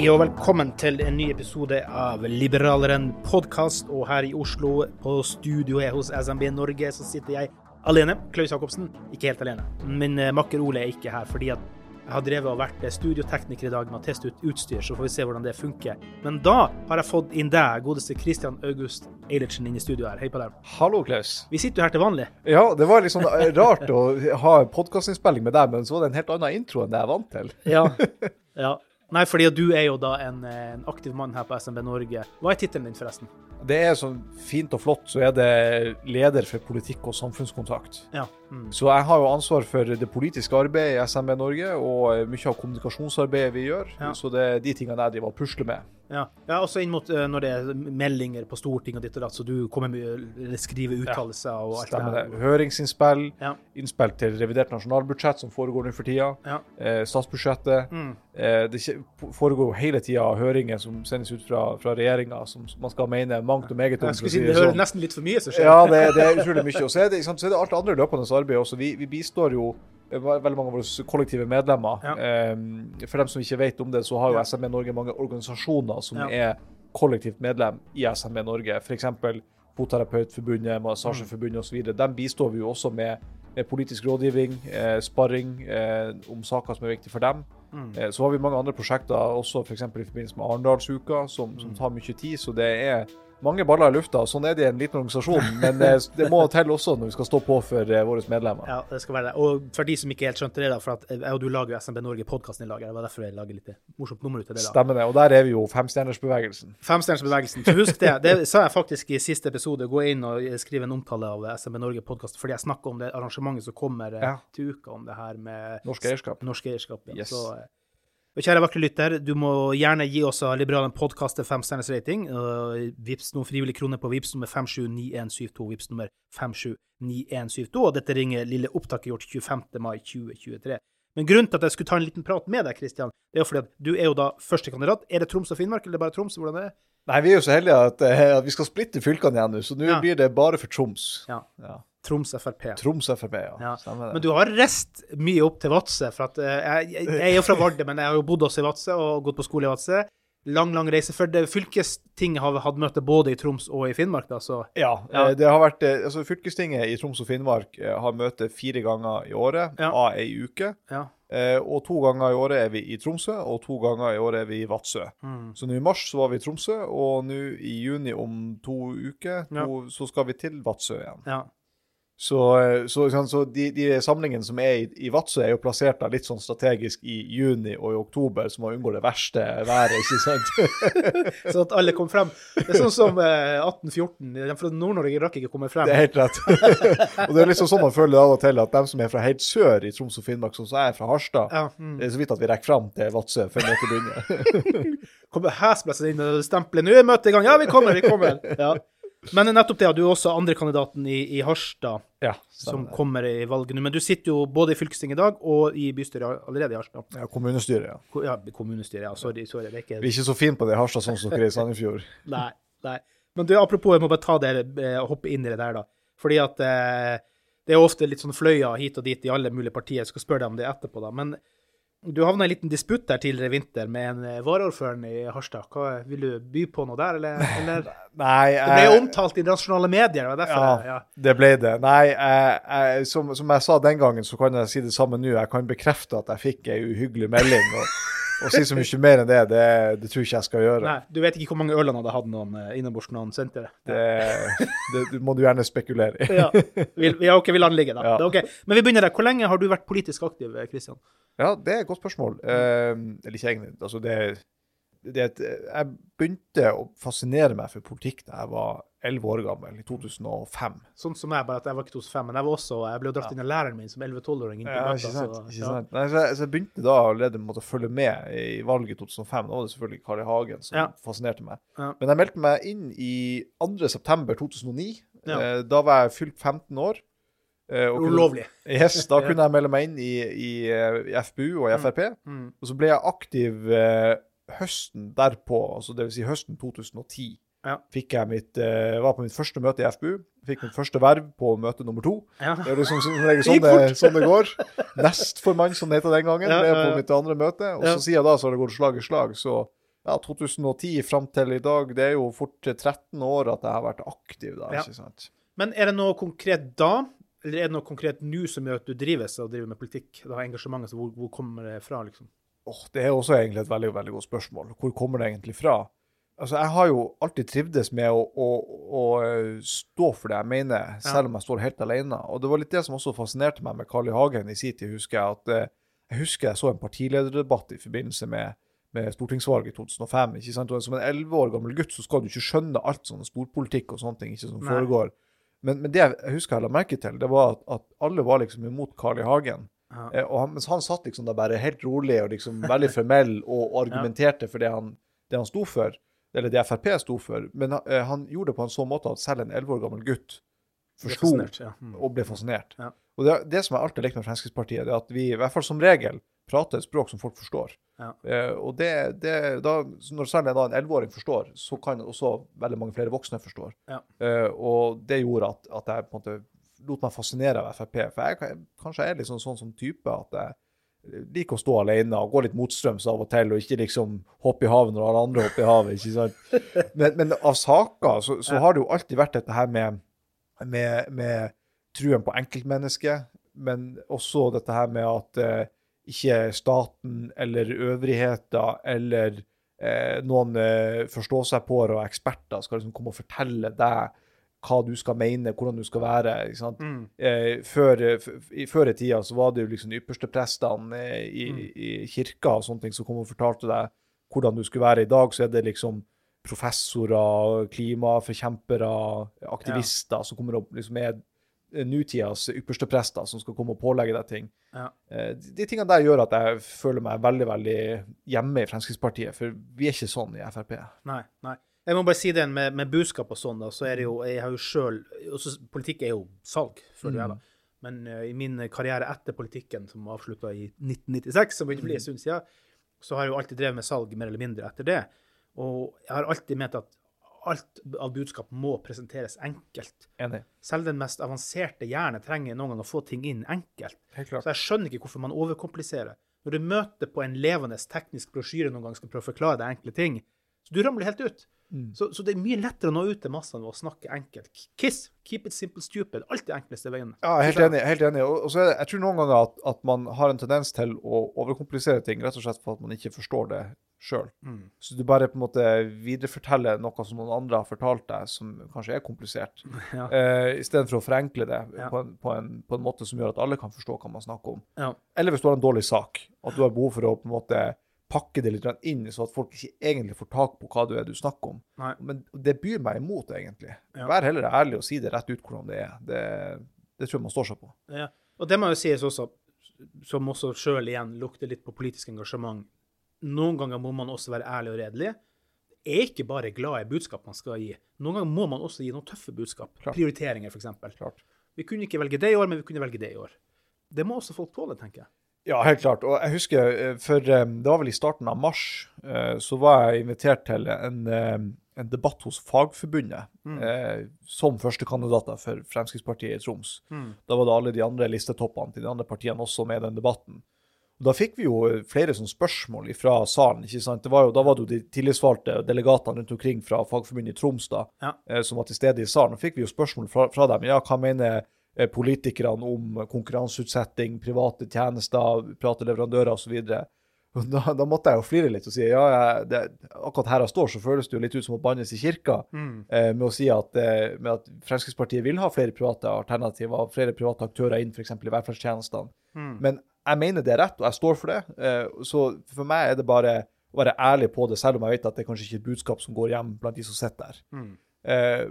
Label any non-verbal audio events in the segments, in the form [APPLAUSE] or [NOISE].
Hei og velkommen til en ny episode av Liberaleren podkast. Og her i Oslo, på studioet hos SMB Norge, så sitter jeg alene. Klaus Jacobsen. Ikke helt alene. Min eh, makker Ole er ikke her fordi at jeg har drevet og vært eh, studiotekniker i dag med å teste ut utstyr, så får vi se hvordan det funker. Men da har jeg fått inn deg, godeste Christian August Eilertsen, inn i studio her. Hei på deg. Hallo, Klaus. Vi sitter jo her til vanlig. Ja, det var litt sånn rart å ha podkastinnspilling med deg, men så var det en helt annen intro enn det jeg er vant til. Ja. [LAUGHS] ja. Nei, fordi du er jo da en, eh, en aktiv mann her på SMB Norge. Hva er tittelen din, forresten? Det er sånn fint og flott, så er det leder for politikk og samfunnskontakt. Ja. Mm. Så jeg har jo ansvar for det politiske arbeidet i SMB Norge, og mye av kommunikasjonsarbeidet vi gjør. Ja. Så det er de tingene jeg driver og pusler med. Ja, ja også inn mot uh, når det er meldinger på Stortinget og ditt og datt, så du kommer med skriver uttalelser og alt Stemmer det. det. Høringsinnspill, Ja. innspill til revidert nasjonalbudsjett som foregår nå for tida, Ja. eh, statsbudsjettet. Mm. Eh, det foregår jo hele tida høringer som sendes ut fra, fra regjeringa, som man skal mene mangt og meget om. Jeg skulle si, det hører sånn. nesten litt for mye som skjer. Ja, det, det er [LAUGHS] utrolig mye. Og så er det, så er det alt det andre løpende arbeidet også. Vi, vi bistår jo veldig mange av våre kollektive medlemmer. Ja. Eh, for dem som ikke vet om det, så har jo SME Norge mange organisasjoner som Ja. er kollektivt medlem i SME Norge. F.eks. Fotterapeutforbundet, Massasjeforbundet osv. Dem bistår vi jo også med, med politisk rådgivning, eh, sparring eh, om saker som er viktige for dem. Mm. Eh, Så har vi mange andre prosjekter, også f.eks. i forbindelse med Arendalsuka, som, som tar mye tid. Så det er mange baller i lufta. Sånn er det i en liten organisasjon, [LAUGHS] men eh, det må til også når vi skal stå på for eh, våre medlemmer. Ja, det skal være det. Og for de som ikke helt skjønte det, da, for at jeg og du lager jo SMB Norge podkasten i lag, det var derfor jeg lager litt morsomt nummer ut av det. da. Stemmer det. Og der er vi jo femstjernersbevegelsen. Femstjernersbevegelsen. Så husk det. Det [LAUGHS] sa jeg faktisk i siste episode. Gå inn og skrive en omtale av SMB Norge podkast, fordi jeg snakker om det arrangementet som kommer eh, Ja. til uka, om det her med Norsk eierskap. norsk eierskap. Ja. Yes. Så, eh, og kjære vakre lytter, du må gjerne gi oss av Liberalen podkast til femstjerners rating. Uh, vips noen frivillige kroner på Vips nummer 579172. Vips nummer 579172. Og dette ringer lille opptaket gjort 25. mai 2023. Men grunnen til at jeg skulle ta en liten prat med deg, Kristian, det er jo fordi at du er jo da førstekandidat. Er det Troms og Finnmark, eller er det bare Troms? Hvordan er det? Nei, vi er jo så heldige at, at vi skal splitte fylkene igjen nå, så nå Ja. blir det bare for Troms. Ja. Ja. Troms Frp. Troms Frp, ja. Ja. Stemmer det. Men du har reist mye opp til Vadsø. For at, eh, jeg, jeg, jeg er jo fra Vardø, men jeg har jo bodd også i Vadsø og gått på skole i Vadsø. Lang, lang reise. For det, fylkestinget har hatt møte både i Troms og i Finnmark, da, så Ja, Ja. eh, det har vært, eh, altså Fylkestinget i Troms og Finnmark har møte fire ganger i året, Ja. av ei uke. ja. Eh, og to ganger i året er vi i Tromsø, og to ganger i året er vi i Vadsø. Mm. Så nå i mars så var vi i Tromsø, og nå i juni om to uker to, så skal vi til Vadsø igjen. ja. Så, eh, så, sånn, så de, de samlingene som er i, i Vadsø, er jo plassert da litt sånn strategisk i juni og i oktober, så man unngår det verste været, ikke sant? [LAUGHS] Så at alle kom frem. Det er sånn som eh, 1814. De fra Nord-Norge rakk ikke å komme frem. Det er helt rett. [LAUGHS] og det er liksom sånn man føler av og til, at dem som er fra helt sør i Troms og Finnmark, sånn som jeg er fra Harstad, Ja, mm. det er så vidt at vi rekker frem til Vadsø før møtet begynner. [LAUGHS] Kommer hesblesset inn og stempler 'Nå er møtet i gang!' Ja, vi kommer, vi kommer! Ja. Men nettopp det, at du er også andrekandidaten i, i Harstad ja, som kommer i valget nå. Men du sitter jo både i fylkestinget i dag og i bystyret allerede i Harstad. ja, kommunestyret, ja. Ko- Ja, kommunestyret, ja. Sorry, sorry. Det er ikke Vi er ikke så fine på det i Harstad sånn som dere er i Sandefjord. [LAUGHS] Nei. nei. Men du, apropos, jeg må bare ta det, eh, hoppe inn i det der, da. Fordi at eh, det er ofte litt sånn fløya hit og dit i alle mulige partier. Jeg skal spørre deg om det etterpå, da. Men du havna i en liten disputt der tidligere i vinter med en varaordfører i Harstad. Hva, vil du by på noe der, eller? [LAUGHS] eller? Nei, Det ble jo omtalt i nasjonale medier, det var derfor Ja, ja. det ble det. Nei, jeg, jeg, som, som jeg sa den gangen, så kan jeg si det samme nå. Jeg kan bekrefte at jeg fikk ei uhyggelig melding. Og, og si så mye mer enn det, det, det tror ikke jeg skal gjøre. Nei, du vet ikke hvor mange øl han hadde hatt noen eh, når han sendte det? Det, det, må du gjerne spekulere i. Ja, Vi, ja OK, vi lar den ligge, da. Ja. Er. Men vi begynner der. Hvor lenge har du vært politisk aktiv, Kristian? Ja, det er et godt spørsmål. Eh, eller ikke egentlig. Altså, det, det, er et- jeg begynte å fascinere meg for politikk da jeg var 11 år gammel, i 2005. Sånn som jeg, bare at jeg var ikke 2005, men jeg var også, jeg ble dratt inn av læreren min som 11-12-åring. Ja, ikke sant. så- Ikke ja. sant? Nei, så, jeg, så jeg begynte da allerede å følge med i valget i 2005. Da var det selvfølgelig Carl I. Hagen som Ja. fascinerte meg. Ja. Men jeg meldte meg inn i 2.9.2009. Ja. Eh, da var jeg fylt 15 år. eh, og Ulovlig. Yes, da [LAUGHS] kunne jeg melde meg inn i, i, eh, FPU og i Frp. Mm. Og så ble jeg aktiv eh, høsten derpå, altså det vil si høsten 2010. Ja. Fikk jeg mitt, uh, var på mitt første møte i FBU. Fikk mitt første verv på møte nummer to. Ja. Det er liksom [LAUGHS] sånn det, sånn det går. Nestformann, som det het den gangen. Ja, er på mitt andre møte. Og Ja. sier jeg da så har det gått slag i slag. Så ja, 2010 fram til i dag, det er jo fort 13 år at jeg har vært aktiv da, Ja. ikke sant. Men er det noe konkret da, eller er det noe konkret nå som gjør at du drives av driver med politikk? Det engasjementet, så hvor, hvor kommer det fra, liksom? Åh, det er også egentlig et veldig, veldig godt spørsmål. Hvor kommer det egentlig fra? Altså, jeg har jo alltid trivdes med å, å, å eh, stå for det jeg mener, selv om jeg står helt alene. Og det var litt det som også fascinerte meg med Carl I. Hagen i sin tid, husker jeg. at eh, Jeg husker jeg så en partilederdebatt i forbindelse med, med stortingsvalget i 2005. ikke sant? Og som en elleve år gammel gutt så skal du ikke skjønne alt sånn storpolitikk og sånne ting ikke som Nei. foregår. Men, men det jeg husker jeg la merke til, det var at, at alle var liksom imot Carl I. Hagen. Ja. Eh, han, mens han satt liksom da bare helt rolig og liksom veldig [LAUGHS] formell og argumenterte for det han, det han sto for, eller det Frp sto for. Men han, han gjorde det på en sånn måte at selv en 11 år gammel gutt forsto ja. Mm. og ble fascinert. Ja. Og det, det som jeg alltid likt med Fremskrittspartiet, det er at vi i hvert fall som regel prater et språk som folk forstår. Ja. Eh, og det, det da, når særlig da en 11-åring forstår, så kan også veldig mange flere voksne forstå. Eh, og det gjorde at, at jeg på en måte lot meg fascinere av Frp. For jeg kan- kanskje er litt sånn, sånn som type at jeg liker å stå alene og gå litt motstrøms av og til, og ikke liksom hoppe i havet når alle andre hopper i havet. ikke sant? [LAUGHS] Men, men av saker så, så har det jo alltid vært dette her med, med, med truen på enkeltmennesket, men også dette her med at eh, ikke staten eller øvrigheter eller eh, noen eh, forstå-seg-på-ere og eksperter skal liksom komme og fortelle deg hva du skal mene, hvordan du skal være. Mm. Eh, før, i, før i tida så var det jo liksom de ypperste prestene i, Mm. i kirka og sånne ting som kom og fortalte deg hvordan du skulle være. I dag så er det liksom professorer, klimaforkjempere, aktivister som kommer opp liksom med eh, nutidas ypperste prester som skal komme og pålegge deg ting. Ja. Eh, De, de tingene der gjør at jeg føler meg veldig veldig hjemme i Fremskrittspartiet, for vi er ikke sånn i Frp. Nei, nei. Jeg må bare si det med, med budskap og sånn, da, så er det jo Jeg har jo sjøl Politikk er jo salg, føler jeg, da. Men uh, i min karriere etter politikken, som avslutta i 1996, som begynte å bli en stund siden, så har jeg jo alltid drevet med salg mer eller mindre etter det. Og jeg har alltid ment at alt av budskap må presenteres enkelt. Enig. Selv den mest avanserte hjerne trenger noen gang å få ting inn enkelt. Så jeg skjønner ikke hvorfor man overkompliserer. Når du møter på en levende teknisk brosjyre noen gang skal prøve å forklare deg enkle ting, så du ramler helt ut. Så, så det er mye lettere å nå ut til massene ved å snakke enkelt. Kiss, keep it simple stupid. Alt det enkleste veien. Ja, helt enig. Helt enig. Og, og så er det, jeg tror noen ganger at, at man har en tendens til å overkomplisere ting, rett og slett for at man ikke forstår det sjøl. Mm. Så du bare på en måte videreforteller noe som noen andre har fortalt deg, som kanskje er komplisert, [LAUGHS] Ja. eh, istedenfor å forenkle det Ja. på, en, på, en, på en måte som gjør at alle kan forstå hva man snakker om. Ja. Eller hvis du har en dårlig sak, at du har behov for å på en måte pakke det litt inn, så at folk ikke egentlig får tak på hva det er du snakker om. Nei. Men det byr meg imot, egentlig. Ja. Vær heller ærlig og si det rett ut hvordan det er. Det, det tror jeg man står seg på. Ja. Og det må jo sies også, som også sjøl igjen lukter litt på politisk engasjement, noen ganger må man også være ærlig og redelig. Det er ikke bare glade budskap man skal gi. Noen ganger må man også gi noen tøffe budskap. Klart. Prioriteringer, f.eks. Vi kunne ikke velge det i år, men vi kunne velge det i år. Det må også folk tåle, tenker jeg. Ja, helt klart. Og jeg husker, eh, for eh, det var vel i starten av mars, eh, så var jeg invitert til en, en debatt hos Fagforbundet mm. som førstekandidater for Fremskrittspartiet i Troms. Da var det alle de andre listetoppene til de andre partiene også med i den debatten. Og Da fikk vi jo flere sånne spørsmål fra salen. ikke sant? Det var jo, da var det jo de tillitsvalgte delegatene rundt omkring fra Fagforbundet i Troms da, Ja. som var til stede i salen. Da fikk vi jo spørsmål fra, fra dem. Ja, hva mener politikerne om konkurranseutsetting, private tjenester, private leverandører osv.? Da, da måtte jeg jo flire litt og si ja, det, akkurat her jeg står, så føles det jo litt ut som å bannes i kirka eh, med å si at, eh, med at Fremskrittspartiet vil ha flere private alternativer, flere private aktører inn f.eks. i velferdstjenestene. Men jeg mener det er rett, og jeg står for det. Eh, så for meg er det bare å være ærlig på det, selv om jeg vet at det er kanskje ikke er et budskap som går hjem blant de som sitter der. Eh,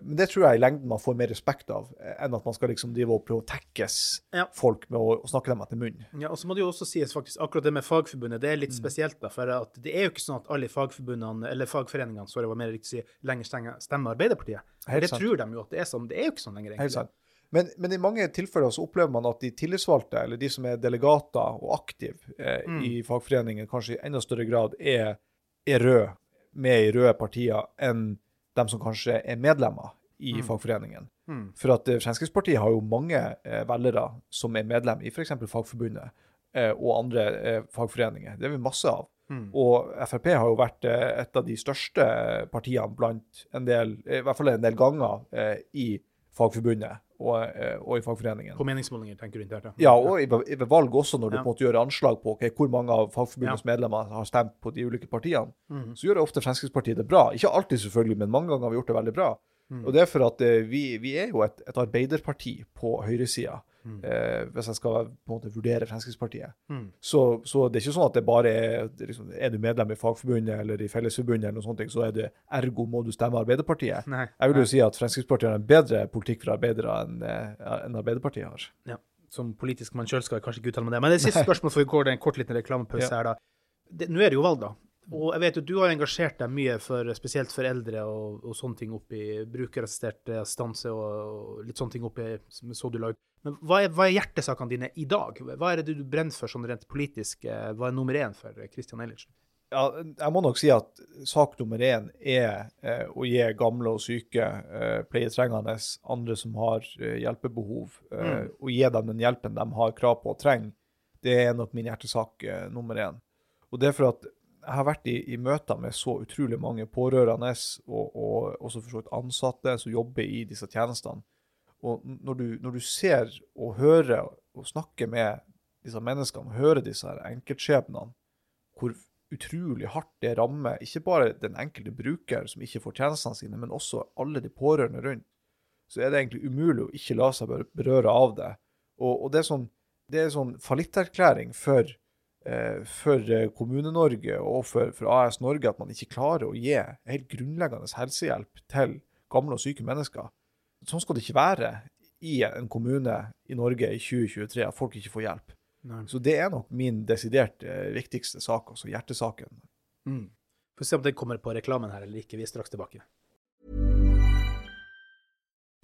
men det tror jeg i lengden man får mer respekt av, eh, enn at man skal liksom drive og prøve å tekkes Ja. folk med å, snakke dem etter munnen. Ja, og så må det jo også sies faktisk, akkurat det med Fagforbundet, det er Mm. litt spesielt. da, For at det er jo ikke sånn at alle fagforbundene, eller fagforeningene, sorry, var mer riktig å si, lenger stemmer Arbeiderpartiet. Helt det sant. tror de jo at det er sånn. Det er jo ikke sånn lenger, Helt sant. Men, men i mange tilfeller så opplever man at de tillitsvalgte, eller de som er delegater og aktive eh, Mm. i fagforeningen, kanskje i enda større grad er, er røde, med i røde partier, enn dem som kanskje er medlemmer i Mm. fagforeningen. For at eh, Fremskrittspartiet har jo mange eh, velgere som er medlem i f.eks. Fagforbundet eh, og andre eh, fagforeninger. Det er vi masse av. Og Frp har jo vært eh, et av de største partiene blant en del, i hvert fall en del ganger, eh, i Fagforbundet og, eh, og i fagforeningen. På meningsmålinger, tenker du internt. Ja, og i, i ved valg også, når du Ja. på en måte gjør anslag på okay, hvor mange av Fagforbundets medlemmer har stemt på de ulike partiene, mm. så gjør ofte Fremskrittspartiet det bra. Ikke alltid, selvfølgelig, men mange ganger har vi gjort det veldig bra. Mm. Og det er for at eh, vi, vi er jo et, et arbeiderparti på høyresida, Mhm. eh, hvis jeg skal på en måte vurdere Fremskrittspartiet. Mm. Så, så det er ikke sånn at det bare er liksom, Er du medlem i Fagforbundet eller i Fellesforbundet, eller noe sånt, så er det ergo må du stemme Arbeiderpartiet. Nei. Jeg vil jo si at Fremskrittspartiet har en bedre politikk for arbeidere enn en Arbeiderpartiet har. Ja. Som politisk mann sjøl skal jeg kanskje ikke uttale meg det. Men det siste spørsmålet før vi går det en kort liten reklamepause Ja. her, da. Nå er det jo valg, da. Og jeg vet jo du har engasjert deg mye for, spesielt for eldre og, og sånne ting oppi brukerassistert assistanse og, og litt sånne ting oppi så du la ut. Men hva er, hva er hjertesakene dine i dag? Hva er det du brenner for sånn rent politisk? Eh, Hva er nummer én for Christian Eilertsen? Ja, jeg må nok si at sak nummer én er eh, å gi gamle og syke, eh, pleietrengende, andre som har eh, hjelpebehov, eh, og gi dem den hjelpen de har krav på og trenger. Det er nok min hjertesak eh, nummer én. Og det er for at jeg har vært i, i møter med så utrolig mange pårørende og, og også for så vidt ansatte som jobber i disse tjenestene. Og når du, når du ser og hører og snakker med disse menneskene, hører disse her enkeltskjebnene, hvor utrolig hardt det rammer ikke bare den enkelte bruker som ikke får tjenestene sine, men også alle de pårørende rundt, så er det egentlig umulig å ikke la seg berøre av det. Og, og det er sånn, det er sånn fallitterklæring for, eh, for eh, Kommune-Norge og for, for AS Norge at man ikke klarer å gi helt grunnleggende helsehjelp til gamle og syke mennesker. Sånn skal det ikke være i en kommune i Norge i 2023, at folk ikke får hjelp. Nei. Så det er nok min desidert eh, viktigste sak, altså hjertesaken. Mm. Får se om den kommer på reklamen her eller ikke. Vi er straks tilbake.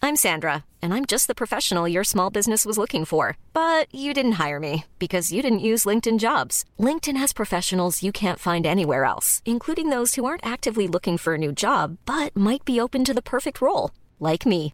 I'm Sandra, and I'm just the professional your small business was looking for. But you didn't hire me because you didn't use LinkedIn jobs. LinkedIn has professionals you can't find anywhere else, including those who aren't actively looking for a new job but might be open to the perfect role, like me.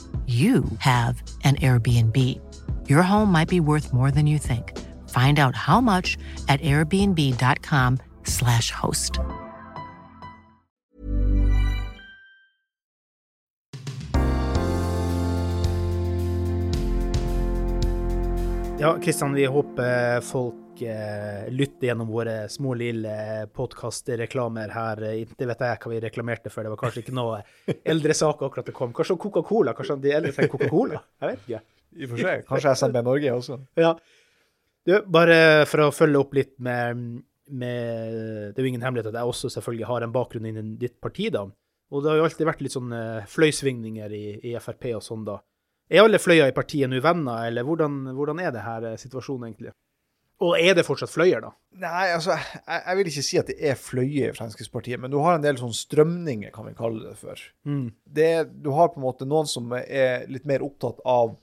you have an Airbnb. Your home might be worth more than you think. Find out how much at airbnb.com/slash host. Ja, Kristian, vi håper eh, folk eh, lytter gjennom våre små, lille podkastreklamer her. Det vet jeg hva vi reklamerte for, det var kanskje ikke noe eldre saker akkurat det kom. Kanskje Coca-Cola? Kanskje de eldre tenker Coca-Cola? Jeg vet ikke. I for seg. Kanskje SMB Norge også. Ja. Du, bare for å følge opp litt med, med Det er jo ingen hemmelighet at jeg også selvfølgelig har en bakgrunn innen ditt parti, da. Og det har jo alltid vært litt sånn eh, fløysvingninger i, i Frp og sånn, da. Er alle fløyer i partiet nå venner, eller hvordan, hvordan er det her eh, situasjonen egentlig? Og er det fortsatt fløyer, da? Nei, altså, jeg, jeg vil ikke si at det er fløye i Fremskrittspartiet, men du har en del sånn strømninger, kan vi kalle det for. Mm. Det, du har på en måte noen som er litt mer opptatt av,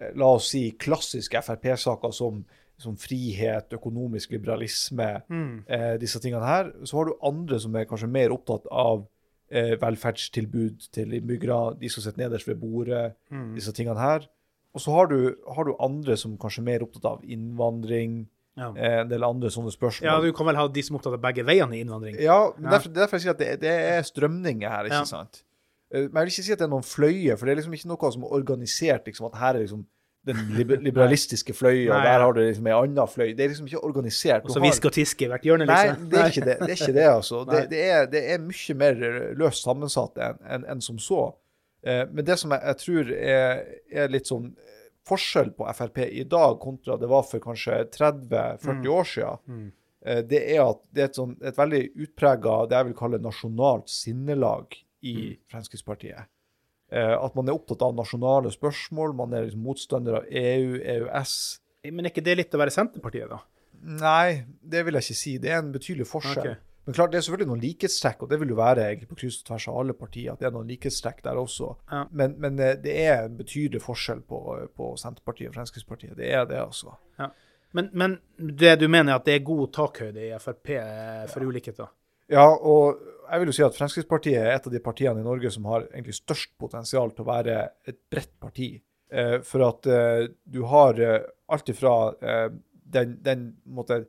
eh, la oss si, klassiske Frp-saker som, som frihet, økonomisk liberalisme, Mm. eh, disse tingene her. Så har du andre som er kanskje mer opptatt av eh, velferdstilbud til innbyggere, de som sitter nederst ved bordet, Mm. disse tingene her. Og så har du, har du andre som kanskje er mer opptatt av innvandring, Ja. eh, en del andre sånne spørsmål. ja, du kan vel ha de som er opptatt av begge veiene i innvandring? Ja, men. Derfor, derfor jeg sier at det, det er strømninger her, ikke sant? Eh, Men jeg vil ikke si at det er noen fløye, for det er liksom ikke noe som er organisert, liksom, at her er liksom den [LAUGHS] liberalistiske fløya, og der har du liksom en annen fløy. Det er liksom ikke organisert. Og så hvisk og tiske i hvert hjørne, liksom. Nei, det er ikke det, det, er ikke det [LAUGHS] altså. Det, det, er, det er mye mer løst sammensatt enn en, en som så. Eh, men det som jeg, jeg tror er, er litt sånn forskjell på Frp i dag kontra det var for kanskje 30-40 Mm. år siden, Mm. eh, det er at det er et, sånn, et veldig utprega det jeg vil kalle nasjonalt sinnelag i Mm. Fremskrittspartiet. Eh, at man er opptatt av nasjonale spørsmål, man er liksom motstander av EU, EØS. Men er ikke det litt å være Senterpartiet, da? Nei, det vil jeg ikke si. Det er en betydelig forskjell. Ok. Men klart, det er selvfølgelig noen likhetstrekk, og det vil jo være egentlig på kryss og tvers av alle partier, at det er noen likhetstrekk der også. Ja. Men, men eh, det er en betydelig forskjell på, på Senterpartiet og Fremskrittspartiet. Det er det, altså. Ja. Men, men det du mener er at det er god takhøyde i Frp for for ulikheter? Ja, og jeg vil jo si at Fremskrittspartiet er et av de partiene i Norge som har egentlig størst potensial til å være et bredt parti. Eh, for at eh, du har eh, alt ifra eh, den, den måte,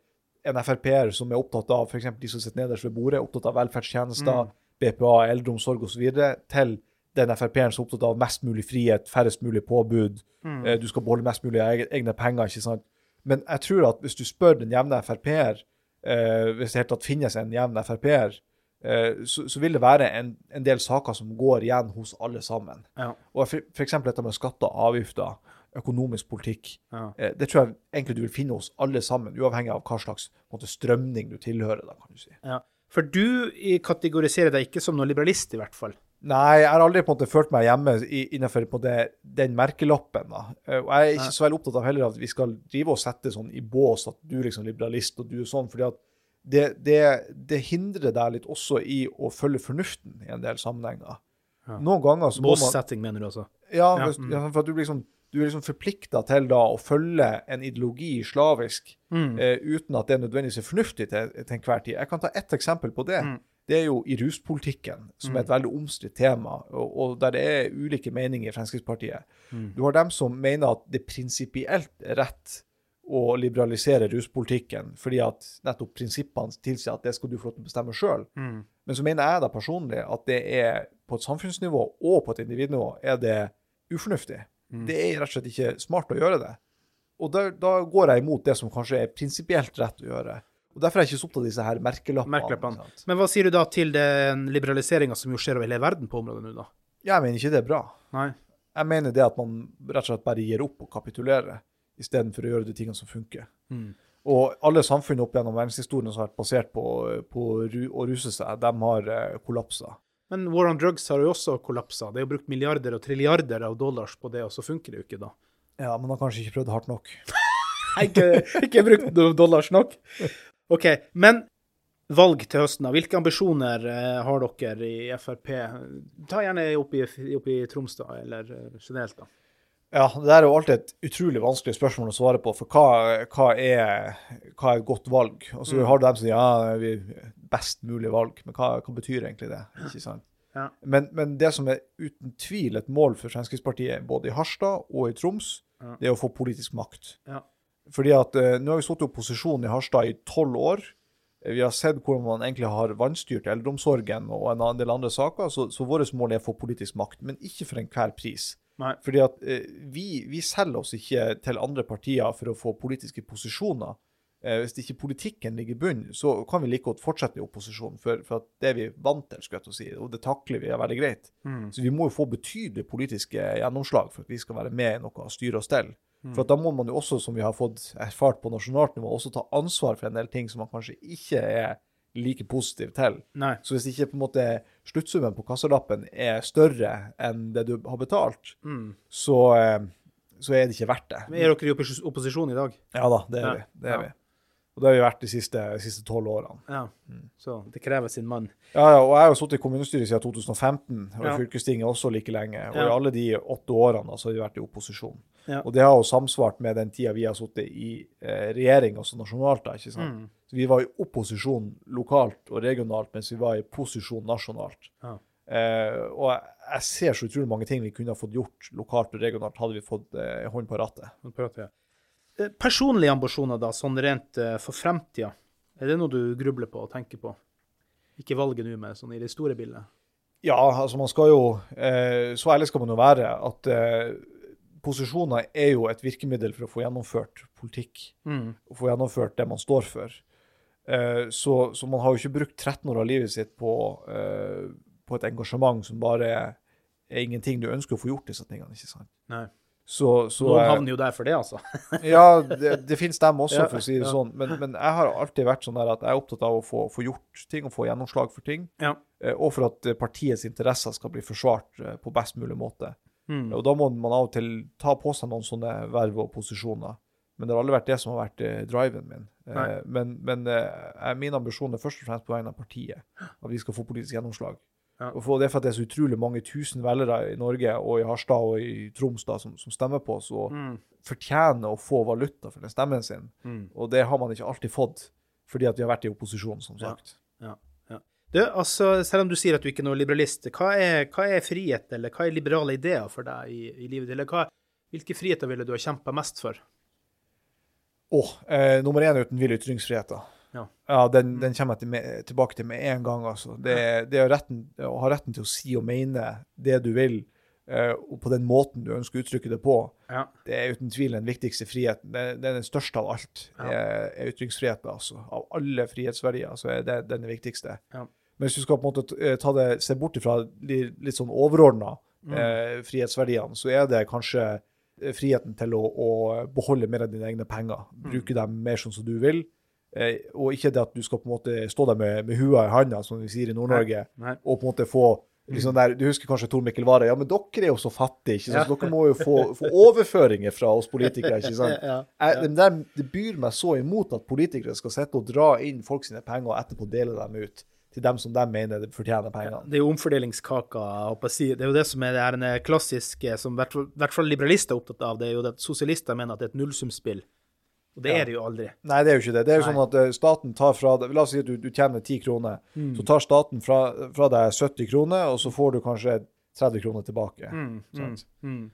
en Frp-er som er opptatt av f.eks. de som sitter nederst ved bordet, opptatt av velferdstjenester, Mm. BPA, eldreomsorg osv., til den Frp-en som er opptatt av mest mulig frihet, færrest mulig påbud, Mm. eh, du skal beholde mest mulig eg- egne penger. ikke sant? Men jeg tror at hvis du spør den jevne Frp-er, eh, hvis det helt tatt finnes en jevn Frp-er, eh, så, så vil det være en, en del saker som går igjen hos alle sammen. Ja. Og eksempel dette med skatter, avgifter, økonomisk politikk. Ja. Eh, det tror jeg egentlig du vil finne hos alle sammen, uavhengig av hva slags måte, strømning du tilhører. Da, kan du si. Ja. For du kategoriserer deg ikke som noen liberalist, i hvert fall. Nei, jeg har aldri på en måte følt meg hjemme innenfor på en den merkelappen. da. Eh, Og jeg er ikke Nei. så veldig opptatt av heller at vi skal drive og sette sånn i bås at du er liksom liberalist og du er sånn, fordi at det, det, det hindrer deg litt også i å følge fornuften i en del sammenhenger. Ja. Noen ganger så må man Båssetting, mener du altså? Ja, Ja, mm. for at du, blir liksom, du er liksom forplikta til da å følge en ideologi slavisk Mm. eh, uten at det nødvendigvis er fornuftig til, til enhver tid. Jeg kan ta ett eksempel på det. Mm. Det er jo i ruspolitikken, som er et veldig omstridt tema, og, og der det er ulike meninger i Fremskrittspartiet. Mm. Du har dem som mener at det prinsipielt er rett å liberalisere ruspolitikken, fordi at nettopp prinsippene tilsier at det skal du få lov til å bestemme sjøl. Mm. Men så mener jeg da personlig at det er på et samfunnsnivå og på et individnivå er det ufornuftig. Mm. Det er rett og slett ikke smart å gjøre det. Og da, da går jeg imot det som kanskje er prinsipielt rett å gjøre. Og Derfor er jeg ikke så opptatt av disse her merkelappene. Merkelappene. Men hva sier du da til den liberaliseringa som jo skjer over hele verden på området nå, da? Jeg mener ikke det er bra. Nei. Jeg mener det at man rett og slett bare gir opp og kapitulerer, istedenfor å gjøre de tingene som funker. Mm. Og alle samfunn opp gjennom verdenshistorien som har vært basert på, på å ruse seg, de har eh, kollapsa. Men War on Drugs har jo også kollapsa. Det er jo brukt milliarder og trilliarder av dollars på det, og så funker det jo ikke da. Ja, men har kanskje ikke prøvd hardt nok. [LAUGHS] ikke, ikke brukt dollars nok. OK, men valg til høsten, da. Hvilke ambisjoner eh, har dere i Frp? Ta gjerne opp i, opp i Troms, da, eller eh, generelt, da. Ja, det der er jo alltid et utrolig vanskelig spørsmål å svare på. For hva, hva, er, hva er et godt valg? Og så Mm. har du dem som sier ja, vi best mulig valg. Men hva, hva betyr egentlig det? Ikke sant? Ja. Men, men det som er uten tvil et mål for Fremskrittspartiet, både i Harstad og i Troms, Ja. det er å få politisk makt. Ja. Fordi at eh, nå har vi sittet i opposisjon i Harstad i tolv år. Vi har sett hvordan man egentlig har vannstyrt eldreomsorgen og en del andre saker. Så, så vårt mål er å få politisk makt, men ikke for enhver pris. Nei. Fordi at eh, vi, vi selger oss ikke til andre partier for å få politiske posisjoner. Eh, hvis ikke politikken ligger i bunnen, så kan vi like godt fortsette i opposisjon. For, for at det er vi vant til, skulle jeg til å si, og det takler vi er veldig greit. Mm. Så vi må jo få betydelige politiske gjennomslag for at vi skal være med i noe styre og stell. Mm. For at da må man jo også, som vi har fått erfart på nasjonalt nivå, også ta ansvar for en del ting som man kanskje ikke er like positiv til. Nei. Så hvis ikke på en måte sluttsummen på kassalappen er større enn det du har betalt, Mm. så, eh, så er det ikke verdt det. Men Er dere i opposisjon i dag? Ja da, det er Ja. vi. Det er Ja. vi. Og det har vi vært de siste tolv årene. Ja. Så det krever sin mann. Ja, ja, og jeg har jo sittet i kommunestyret siden 2015, og i Ja. fylkestinget også like lenge. Og i alle de åtte årene da, så har vi vært i opposisjon. Ja. Og det har jo samsvart med den tida vi har sittet i eh, regjering også nasjonalt. da, ikke sant? Mm. Vi var i opposisjon lokalt og regionalt, mens vi var i posisjon nasjonalt. Ja. Eh, og jeg, ser så utrolig mange ting vi kunne ha fått gjort lokalt og regionalt, hadde vi fått eh, hånd på rattet. Sånn prøver jeg. Eh, Personlige ambisjoner, da, sånn rent eh, for fremtida. Er det noe du grubler på og tenker på? Ikke valget nå, men sånn i det store bildet. Ja, altså man skal jo eh, Så ærlig skal man jo være at eh, posisjoner er jo et virkemiddel for å få gjennomført politikk. Mm. Få gjennomført det man står for. Eh, så, så man har jo ikke brukt 13 år av livet sitt på, eh, på et engasjement som bare er, ingenting du ønsker å få gjort disse tingene. ikke sant? Nei. Så, så, Noen havner jo der for det, altså. [LAUGHS] ja, det, det finnes dem også, Ja, for å si det ja. sånn. Men, men jeg har alltid vært sånn der at jeg er opptatt av å få, få gjort ting og få gjennomslag for ting. Ja. Eh, Og for at partiets interesser skal bli forsvart på best mulig måte. Mm. Og da må man av og til ta på seg noen sånne verv og posisjoner. Men det har aldri vært det som har vært eh, driven min. Eh, men men eh, min ambisjon er først og fremst på vegne av partiet. At vi skal få politisk gjennomslag. Ja. Og for det er for at det er så utrolig mange tusen velgere i Norge og i Harstad og i Troms da, som, som stemmer på oss og Mm. fortjener å få valuta for den stemmen sin. Mm. Og det har man ikke alltid fått, fordi at vi har vært i opposisjon, som sagt. Ja, ja. Du, altså, selv om du sier at du ikke er noen liberalist, hva er, hva er frihet, eller hva er liberale ideer for deg i, i livet? Eller hva, hvilke friheter ville du ha kjempa mest for? Åh, eh, nummer én uten tvil ytringsfrihet. da. Ja. Ja, den, den kommer jeg til tilbake til med en gang. altså. Det, det er retten, å ha retten til å si og mene det du vil, eh, og på den måten du ønsker å uttrykke det på, Ja. det er uten tvil den viktigste friheten. Det, det er den største av alt, Ja. er, er ytringsfriheten. altså. Av alle frihetsverdier så er det den viktigste. Ja. Men hvis du skal på en måte eh, ta det, se bort ifra de litt sånn overordna Mm. eh, frihetsverdiene, så er det kanskje eh, friheten til å, å beholde mer av dine egne penger. Mm. Bruke dem mer sånn som du vil. Eh, og ikke det at du skal på en måte stå der med, med hua i handa, som vi sier i Nord-Norge, og på en måte få liksom der, Du husker kanskje Tor Mikkel Wara. Ja, men dere er jo så fattige, ikke sant? så dere må jo få, få overføringer fra oss politikere. ikke sant? [LAUGHS] Ja, Jeg, det, der, det byr meg så imot at politikere skal sitte og dra inn folk sine penger og etterpå dele dem ut til dem som de mener fortjener pengene. Det er jo omfordelingskaka. håper jeg si. Det er jo det som er det her en klassiske, som i hvert fall- hvert fall liberalister er opptatt av. Det er jo at sosialister mener at det er et nullsumspill. Og det Ja. er det jo aldri. Nei, det er jo ikke det. Det er jo Nei. sånn at eh, staten tar fra deg La oss si at du, du tjener 10 kroner. Mm. Så tar staten fra, fra deg 70 kroner, og så får du kanskje 30 kroner tilbake. Mm, mm, mm.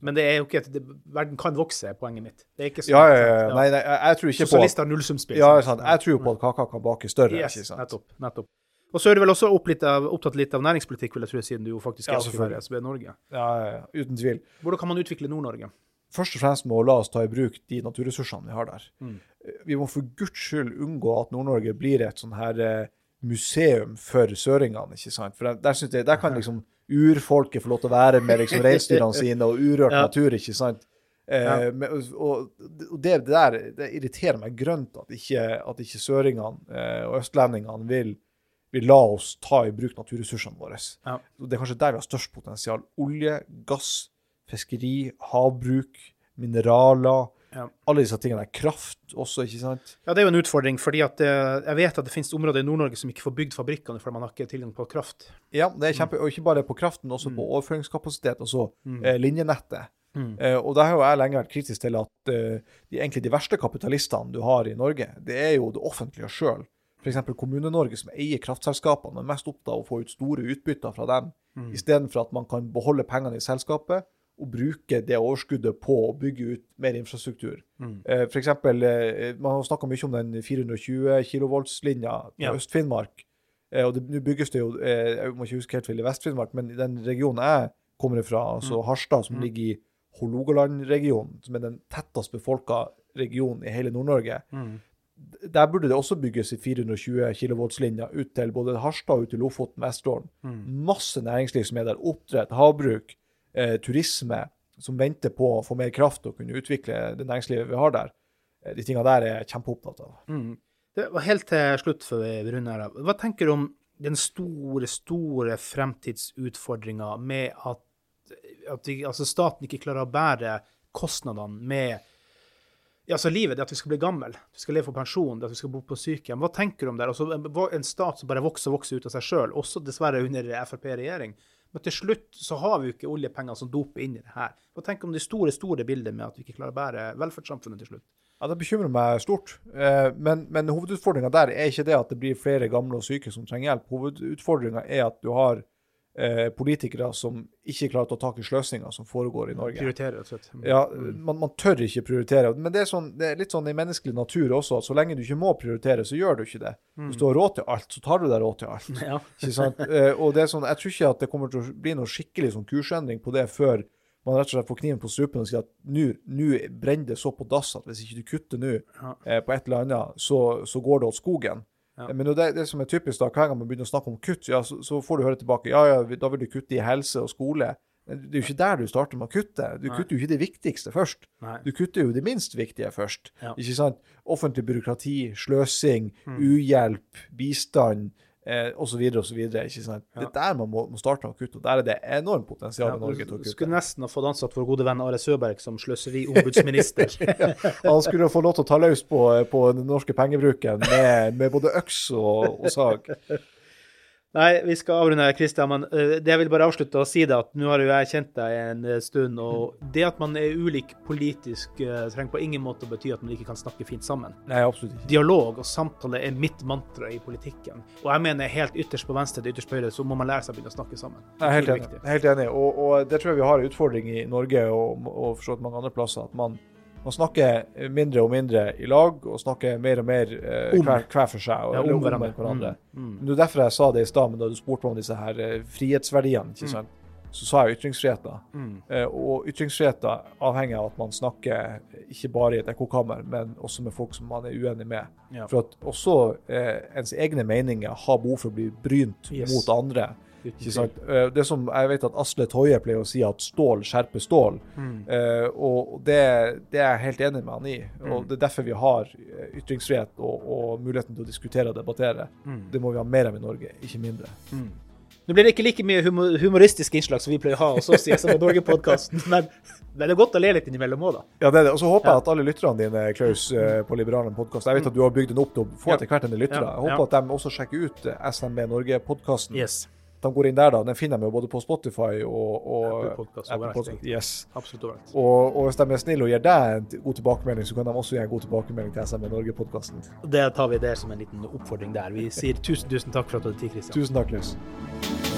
Men det er jo ikke et, det, verden kan vokse, poenget mitt. Det er ikke sånn. Ja, ja, ja. Nei, nei, jeg, jeg tror ikke på Sosialister har nullsumspill. Ja, sant? sant. Jeg tror jo på at kaka kan bake større. Yes, nettopp. nettopp. Og så er du vel også opp litt av, opptatt litt av næringspolitikk, vil jeg tro, siden du jo faktisk Ja, er aktiv her i. SB Norge. Ja, ja, ja, uten tvil. Hvordan kan man utvikle Nord-Norge? Først og fremst må la oss ta i bruk de naturressursene vi har der. Mm. Vi må for guds skyld unngå at Nord-Norge blir et sånn her eh, museum for søringene, ikke sant? For der, der, synes jeg, der kan [LAUGHS] liksom urfolket få lov til å være med liksom reinsdyrene sine og urørt [LAUGHS] Ja. natur, ikke sant? Eh, Ja. og og det, det der det irriterer meg grønt at ikke, at ikke søringene eh, og østlendingene vil, vil la oss ta i bruk naturressursene våre. Ja. Det er kanskje der vi har størst potensial. Olje, gass, fiskeri, havbruk, mineraler. Ja. Alle disse tingene. er Kraft også, ikke sant? Ja, det er jo en utfordring, fordi at eh, jeg vet at det finnes områder i Nord-Norge som ikke får bygd fabrikkene fordi man har ikke tilgang på kraft. Ja, det er kjempe, og ikke bare på kraft, men også på overføringskapasitet, altså Mm. eh, linjenettet. Mm. Eh, og der har jo jeg lenge vært kritisk til at eh, de, egentlig de verste kapitalistene du har i Norge, det er jo det offentlige sjøl. F.eks. Kommune-Norge, som eier kraftselskapene, er mest opptatt av å få ut store utbytter fra dem, Mm. istedenfor at man kan beholde pengene i selskapet og bruke det overskuddet på å bygge ut mer infrastruktur. Mm. Eh, eksempel, eh, man har snakka mye om den 420 kV-linja til Ja. Øst-Finnmark. Eh, og det- Nå bygges det jo eh, Jeg må ikke huske helt feil i Vest-Finnmark, men i den regionen jeg kommer fra, altså Mm. Harstad, som Mm. ligger i Hålogaland-regionen, som er den tettest befolka regionen i hele Nord-Norge, Mm. Der burde det også bygges i 420 kV-linja ut til både Harstad og ut til Lofoten, Vesterålen. Mm. Masse næringsliv som er der. Oppdrett, havbruk, eh, turisme, som venter på å få mer kraft og kunne utvikle det næringslivet vi har der. Eh, de tingene der er jeg kjempeopptatt av. Mm. Det var helt til slutt før vi runder av. Hva tenker du om den store, store fremtidsutfordringa med at, at vi, altså staten ikke klarer å bære kostnadene med altså livet, det at vi skal bli gammel, vi skal leve på pensjon, det at vi skal bo på sykehjem. Hva tenker du om det? Altså, en stat som bare vokser og vokser ut av seg sjøl, også dessverre under Frp-regjering. Men til slutt så har vi jo ikke oljepenger som doper inn i det her. Hva tenker du om det store, store bildet med at vi ikke klarer å bære velferdssamfunnet til slutt? Ja, Det bekymrer meg stort. Eh, Men, men hovedutfordringa der er ikke det at det blir flere gamle og syke som trenger hjelp. Hovedutfordringa er at du har eh, politikere som ikke klarer å ta tak i sløsinga som foregår i Norge. Prioritere, rett og slett. Mm. Ja, man, man tør ikke prioritere. Men det er, sånn, det er litt sånn i menneskelig natur også, at så lenge du ikke må prioritere, så gjør du ikke det. Mm. Hvis du har råd til alt, så tar du deg råd til alt. [LAUGHS] Ja. Ikke sant? Eh, og det er sånn, jeg tror ikke at det kommer til å bli noen skikkelig sånn kursendring på det før man rett og slett får kniven på strupen og sier at nå brenner det så på dass at hvis ikke du kutter nå eh, på et eller annet, så, så går det åt skogen. Ja. Eh, Men det, det som er typisk da, hver gang man begynner å snakke om kutt, ja, så, så får du høre tilbake ja, ja, da vil du kutte i helse og skole. Det er jo ikke der du starter med å kutte. Du Nei. kutter jo ikke det viktigste først. Nei. Du kutter jo det minst viktige først. Ja. Ikke sant? Offentlig byråkrati, sløsing, Mm. uhjelp, bistand eh, osv. osv. Ja. Det er der man må, må starte å kutte. og Der er det enormt potensial Ja, i Norge til å kutte. skulle nesten ha fått ansatt vår gode venn Are Søberg som sløseriombudsminister. [LAUGHS] Han skulle få lov til å ta løs på, på den norske pengebruken med, med både øks og, og sag. Nei, vi skal avrunde her, Kristian, men eh, det jeg vil bare avslutte å si det, at nå har jo jeg kjent deg en eh, stund, og det at man er ulik politisk, eh, trenger på ingen måte å bety at man ikke kan snakke fint sammen. Nei, absolutt ikke. Dialog og samtale er mitt mantra i politikken. Og jeg mener helt ytterst på venstre til ytterst på høyre, så må man lære seg å begynne å snakke sammen. Er helt enig. helt enig. Og, og det tror jeg vi har en utfordring i Norge og, og for så vidt mange andre plasser. At man, man snakker mindre og mindre i lag, og snakker mer og mer eh, hver, hver for seg. Og, Ja, om hverandre. hverandre. Mm, mm. Det er derfor jeg sa det i stad, men da du spurte om disse her eh, frihetsverdiene. ikke Mm. sant? så sa jeg ytringsfriheten. Mm. Eh, og ytringsfriheten avhenger av at man snakker ikke bare i et ekkokammer, men også med folk som man er uenig med. Ja. For at også eh, ens egne meninger har behov for å bli brynt Yes. mot andre. Eh, Det som jeg vet at Asle Toje pleier å si, at stål skjerper stål. Mm. Eh, og det, det er jeg helt enig med han i. Og Mm. Det er derfor vi har eh, ytringsfrihet og, og muligheten til å diskutere og debattere. Mm. Det må vi ha mer av i Norge, ikke mindre. Mm. Nå blir det ikke like mye humor humoristiske innslag som vi pleier å ha hos oss i SMB Norge-podkasten, [LAUGHS] men, men det er godt å le litt innimellom òg, da. Ja, det er det. Og så håper Ja. jeg at alle lytterne dine, Klaus, på Liberalen podkast Jeg vet at du har bygd den opp til å få etter hvert en del lyttere. Jeg håper ja. at de også sjekker ut SMB Norge-podkasten. Yes. De går inn der, da. Den finner de jo både på Spotify og, og Apple Podcast, Apple Podcast. Yes. Absolutt overalt. Og, og hvis de er snille og gir deg en god tilbakemelding, så kan de også gi en god tilbakemelding til SME Norge-podkasten. Det tar vi der som en liten oppfordring der. Vi sier tusen, tusen takk for at du hadde tid, Kristian. Tusen takk, Klaus.